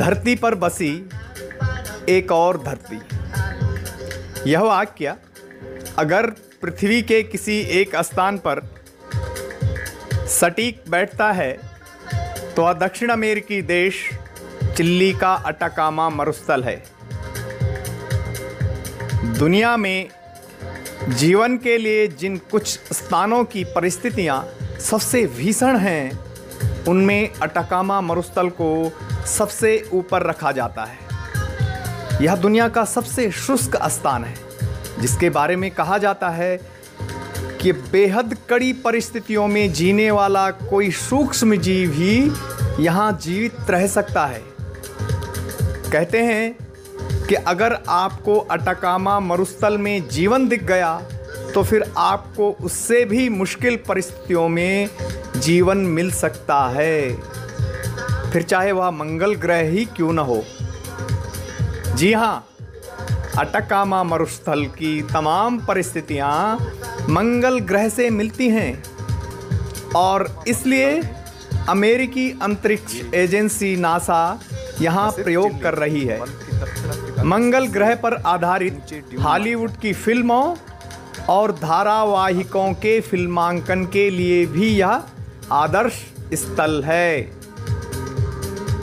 धरती पर बसी एक और धरती। यह वाक्य, अगर पृथ्वी के किसी एक स्थान पर सटीक बैठता है तो दक्षिण अमेरिकी देश चिल्ली का अटाकामा मरुस्थल है। दुनिया में जीवन के लिए जिन कुछ स्थानों की परिस्थितियाँ सबसे भीषण हैं, उनमें अटाकामा मरुस्थल को सबसे ऊपर रखा जाता है। यह दुनिया का सबसे शुष्क स्थान है, जिसके बारे में कहा जाता है कि बेहद कड़ी परिस्थितियों में जीने वाला कोई सूक्ष्म जीव ही यहाँ जीवित रह सकता है। कहते हैं कि अगर आपको अटकामा मरुस्थल में जीवन दिख गया तो फिर आपको उससे भी मुश्किल परिस्थितियों में जीवन मिल सकता है। फिर चाहे वह मंगल ग्रह ही क्यों न हो। जी हाँ अटकामा मरुस्थल की तमाम परिस्थितियाँ मंगल ग्रह से मिलती हैं और इसलिए अमेरिकी अंतरिक्ष एजेंसी नासा यहाँ प्रयोग कर रही है। मंगल ग्रह पर आधारित हॉलीवुड की फ़िल्मों और धारावाहिकों के फिल्मांकन के लिए भी यह आदर्श स्थल है।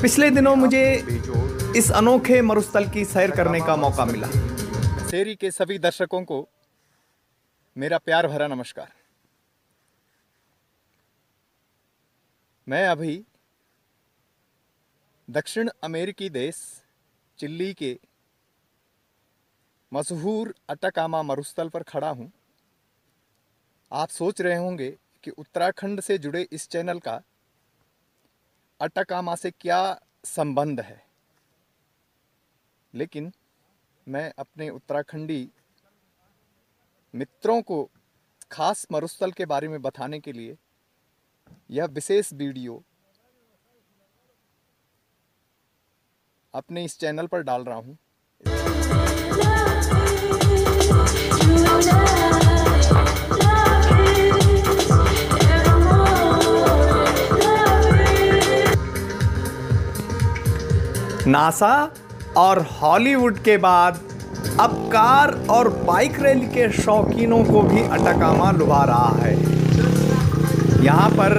पिछले दिनों मुझे इस अनोखे मरुस्थल की सैर करने का मौका मिला। शेरी के सभी दर्शकों को मेरा प्यार भरा नमस्कार। मैं अभी दक्षिण अमेरिकी देश चिल्ली के मशहूर अटकामा मरुस्थल पर खड़ा हूँ। आप सोच रहे होंगे कि उत्तराखंड से जुड़े इस चैनल का अटकामा से क्या संबंध है? लेकिन मैं अपने उत्तराखंडी मित्रों को खास मरुस्थल के बारे में बताने के लिए यह विशेष वीडियो अपने इस चैनल पर डाल रहा हूँ। नासा और हॉलीवुड के बाद अब कार और बाइक रैली के शौकीनों को भी अटकामा लुभा रहा है। यहाँ पर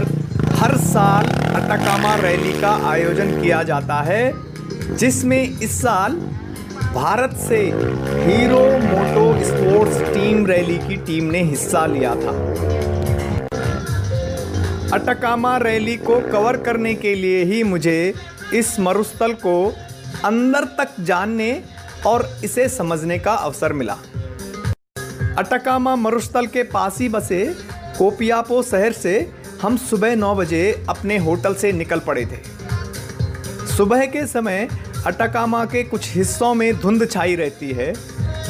हर साल अटकामा रैली का आयोजन किया जाता है, जिसमें इस साल भारत से Hero Moto Sports team rally की टीम ने हिस्सा लिया था। अटकामा रैली को कवर करने के लिए ही मुझे इस मरुस्थल को अंदर तक जानने और इसे समझने का अवसर मिला। अटकामा मरुस्थल के पास ही बसे कोपियापो शहर से हम सुबह नौ बजे अपने होटल से निकल पड़े थे। सुबह के समय अटकामा के कुछ हिस्सों में धुंध छाई रहती है,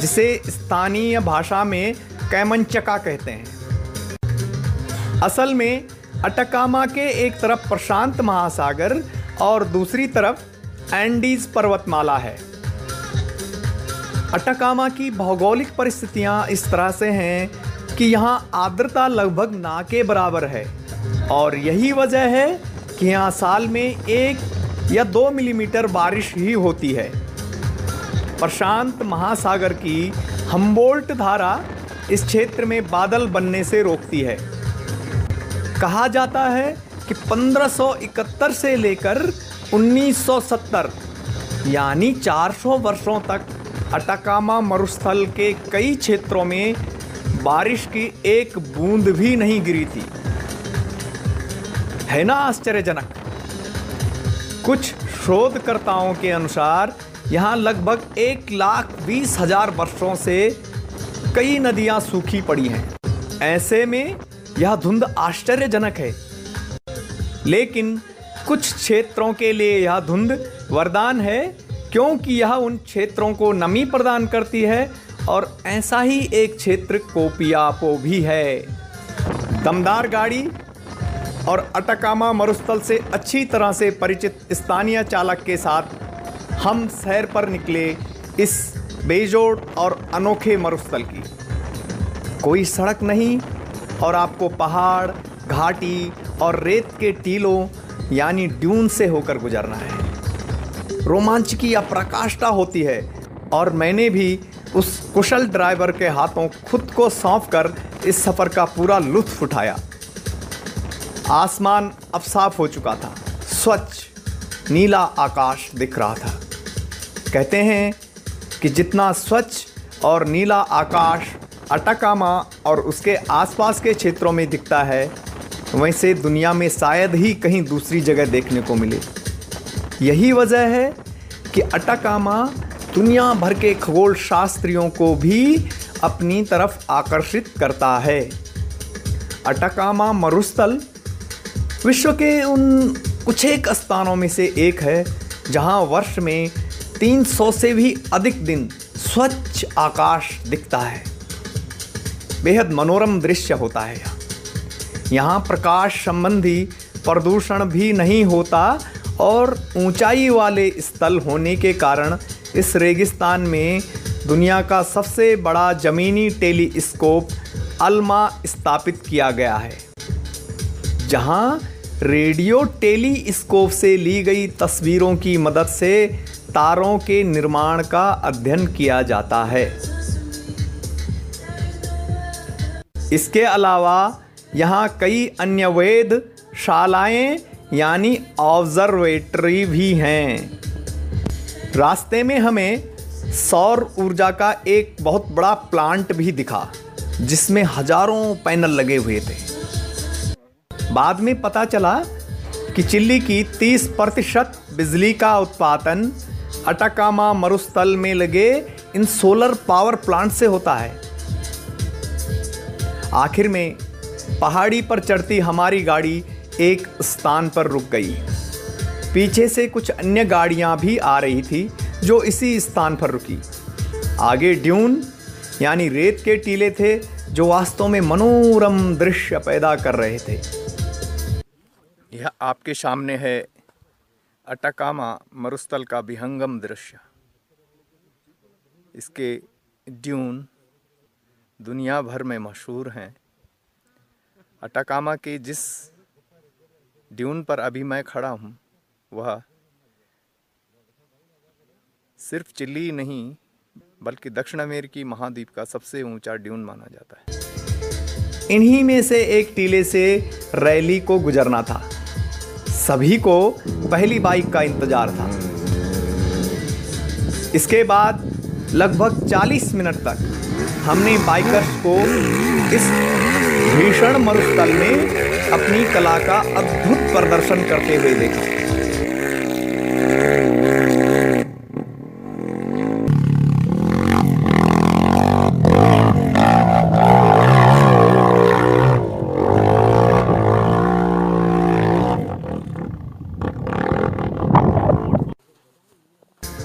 जिसे स्थानीय भाषा में कैमनचका कहते हैं। असल में अटकामा के एक तरफ़ प्रशांत महासागर और दूसरी तरफ़ एंडीज पर्वतमाला है। अटकामा की भौगोलिक परिस्थितियाँ इस तरह से हैं कि यहाँ आर्द्रता लगभग ना के बराबर है और यही वजह है कि यहाँ साल में एक या दो मिलीमीटर बारिश ही होती है। प्रशांत महासागर की हम्बोल्ट धारा इस क्षेत्र में बादल बनने से रोकती है। कहा जाता है कि 1571 से लेकर 1970 यानी 400 वर्षों तक अटाकामा मरुस्थल के कई क्षेत्रों में बारिश की एक बूंद भी नहीं गिरी थी। है ना आश्चर्यजनक? कुछ शोधकर्ताओं के अनुसार, यहाँ लगभग एक लाख बीस हज़ार वर्षों से कई नदियाँ सूखी पड़ी हैं। ऐसे में यह धुंध आश्चर्यजनक है लेकिन कुछ क्षेत्रों के लिए यह धुंध वरदान है, क्योंकि यह उन क्षेत्रों को नमी प्रदान करती है और ऐसा ही एक क्षेत्र कोपियापो भी है। दमदार गाड़ी और अटकामा मरुस्थल से अच्छी तरह से परिचित स्थानीय चालक के साथ हम सैर पर निकले इस बेजोड़ और अनोखे मरुस्थल की। कोई सड़क नहीं और आपको पहाड़, घाटी और रेत के टीलों, यानी ड्यून से होकर गुजरना है। रोमांच की अप्रकाष्ठा होती है, और मैंने भी उस कुशल ड्राइवर के हाथों खुद को सौंप कर इस सफ़र का पूरा लुत्फ उठाया। आसमान अब साफ़ हो चुका था, स्वच्छ, नीला आकाश दिख रहा था। कहते हैं कि जितना स्वच्छ और नीला आकाश अटाकामा और उसके आसपास के क्षेत्रों में दिखता है वैसे दुनिया में शायद ही कहीं दूसरी जगह देखने को मिले। यही वजह है कि अटाकामा दुनिया भर के खगोल शास्त्रियों को भी अपनी तरफ़ आकर्षित करता है। अटाकामा मरुस्थल विश्व के उन कुछ एक स्थानों में से एक है, जहाँ वर्ष में 300 से भी अधिक दिन स्वच्छ आकाश दिखता है। बेहद मनोरम दृश्य होता है यहाँ। यहाँ प्रकाश संबंधी प्रदूषण भी नहीं होता और ऊंचाई वाले स्थल होने के कारण इस रेगिस्तान में दुनिया का सबसे बड़ा ज़मीनी टेलीस्कोप अल्मा स्थापित किया गया है, जहाँ रेडियो टेलीस्कोप से ली गई तस्वीरों की मदद से तारों के निर्माण का अध्ययन किया जाता है। इसके अलावा यहाँ कई अन्य वेद शालाएँ, यानी ऑब्जर्वेटरी भी हैं। रास्ते में हमें सौर ऊर्जा का एक बहुत बड़ा प्लांट भी दिखा, जिसमें हज़ारों पैनल लगे हुए थे। बाद में पता चला कि चिल्ली की 30 प्रतिशत बिजली का उत्पादन अटाकामा मरुस्थल में लगे इन सोलर पावर प्लांट से होता है। आखिर में पहाड़ी पर चढ़ती हमारी गाड़ी एक स्थान पर रुक गई। पीछे से कुछ अन्य गाड़ियाँ भी आ रही थी, जो इसी स्थान पर रुकी। आगे ड्यून, यानी रेत के टीले थे, जो वास्तव में मनोरम दृश्य पैदा कर रहे थे। यह आपके सामने है अटकामा मरुस्थल का विहंगम दृश्य। इसके ड्यून दुनिया भर में मशहूर हैं। अटाकामा के जिस ड्यून पर अभी मैं खड़ा हूँ, वह सिर्फ़ चिल्ली नहीं, बल्कि दक्षिण अमेरिकी महाद्वीप का सबसे ऊँचा ड्यून माना जाता है। इन्हीं में से एक टीले से रैली को गुजरना था। सभी को पहली बाइक का इंतज़ार था। इसके बाद लगभग 40 मिनट तक हमने बाइकर्स को इस भीषण मरुस्थल में अपनी कला का अद्भुत प्रदर्शन करते हुए देखा।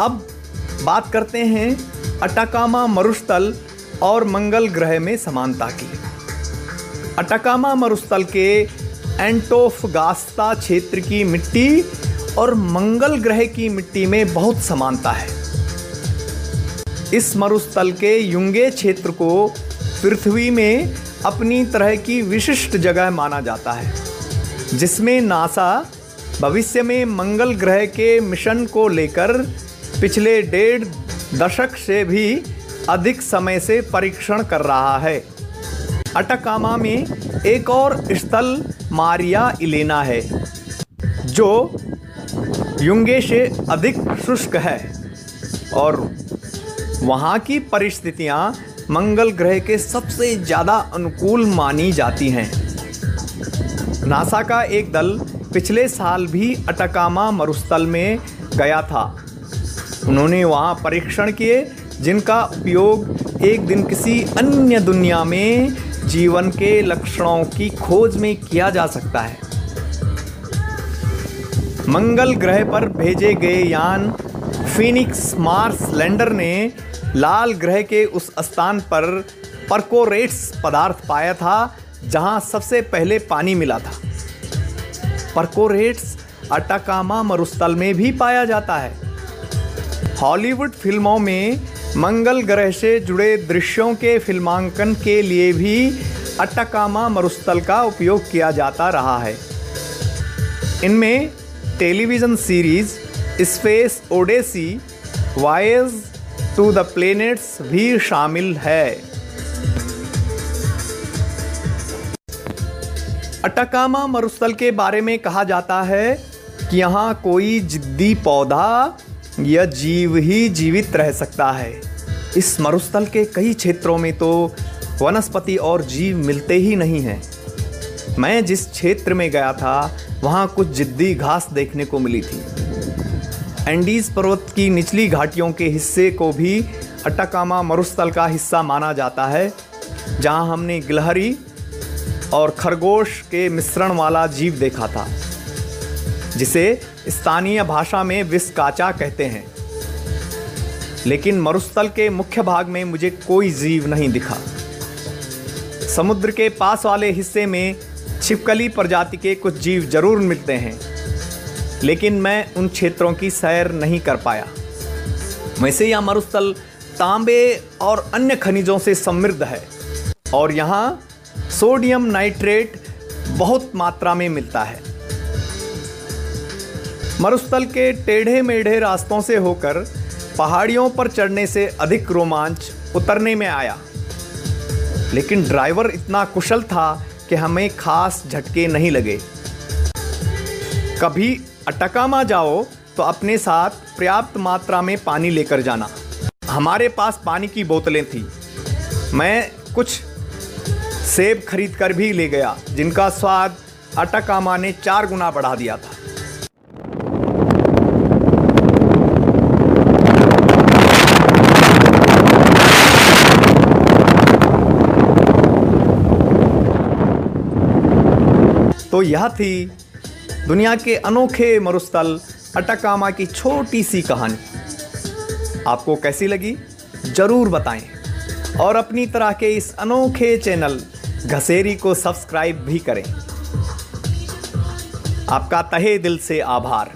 अब बात करते हैं अटाकामा मरुस्थल और मंगल ग्रह में समानता की। अटाकामा मरुस्थल के एंटोफगास्ता क्षेत्र की मिट्टी और मंगल ग्रह की मिट्टी में बहुत समानता है। इस मरुस्थल के युंगे क्षेत्र को पृथ्वी में अपनी तरह की विशिष्ट जगह माना जाता है, जिसमें नासा भविष्य में मंगल ग्रह के मिशन को लेकर पिछले डेढ़ दशक से भी अधिक समय से परीक्षण कर रहा है। अटकामा में एक और स्थल मारिया इलेना है, जो युंगे से अधिक शुष्क है। और वहाँ की परिस्थितियाँ मंगल ग्रह के सबसे ज़्यादा अनुकूल मानी जाती हैं। नासा का एक दल पिछले साल भी अटकामा मरुस्थल में गया था। उन्होंने वहाँ परीक्षण किए, जिनका उपयोग एक दिन किसी अन्य दुनिया में जीवन के लक्षणों की खोज में किया जा सकता है। मंगल ग्रह पर भेजे गए यान फिनिक्स मार्स लैंडर ने लाल ग्रह के उस स्थान पर परकोरेट्स पदार्थ पाया था, जहाँ सबसे पहले पानी मिला था। परकोरेट्स अटाकामा मरुस्थल में भी पाया जाता है। हॉलीवुड फ़िल्मों में मंगल ग्रह से जुड़े दृश्यों के फिल्मांकन के लिए भी अट्टाकामा मरुस्थल का उपयोग किया जाता रहा है। इनमें television series, Space Odyssey Voyage to the Planets भी शामिल है। अटकामा मरुस्थल के बारे में कहा जाता है कि यहाँ कोई जिद्दी पौधा या जीव ही जीवित रह सकता है। इस मरुस्थल के कई क्षेत्रों में तो वनस्पति और जीव मिलते ही नहीं हैं। मैं जिस क्षेत्र में गया था, वहाँ कुछ जिद्दी घास देखने को मिली थी। एंडीज पर्वत की निचली घाटियों के हिस्से को भी अटकामा मरुस्थल का हिस्सा माना जाता है, जहाँ हमने गिलहरी और खरगोश के मिश्रण वाला जीव देखा था, जिसे स्थानीय भाषा में विस्काचा कहते हैं। लेकिन मरुस्थल के मुख्य भाग में मुझे कोई जीव नहीं दिखा। समुद्र के पास वाले हिस्से में छिपकली प्रजाति के कुछ जीव ज़रूर मिलते हैं, लेकिन मैं उन क्षेत्रों की सैर नहीं कर पाया। वैसे यह मरुस्थल तांबे और अन्य खनिजों से समृद्ध है, और यहाँ सोडियम नाइट्रेट बहुत मात्रा में मिलता है। मरुस्थल के टेढ़े मेढ़े रास्तों से होकर पहाड़ियों पर चढ़ने से अधिक रोमांच उतरने में आया। लेकिन ड्राइवर इतना कुशल था कि हमें खास झटके नहीं लगे। कभी अटकामा जाओ तो अपने साथ पर्याप्त मात्रा में पानी लेकर जाना। हमारे पास पानी की बोतलें थी। मैं कुछ सेब खरीद कर भी ले गया, जिनका स्वाद अटकामा ने चार गुना बढ़ा दिया था। तो यह थी दुनिया के अनोखे मरुस्थल अटकामा की छोटी सी कहानी। आपको कैसी लगी? ज़रूर बताएँ। और अपनी तरह के इस अनोखे चैनल घसेरी को सब्सक्राइब भी करें। आपका तहे दिल से आभार।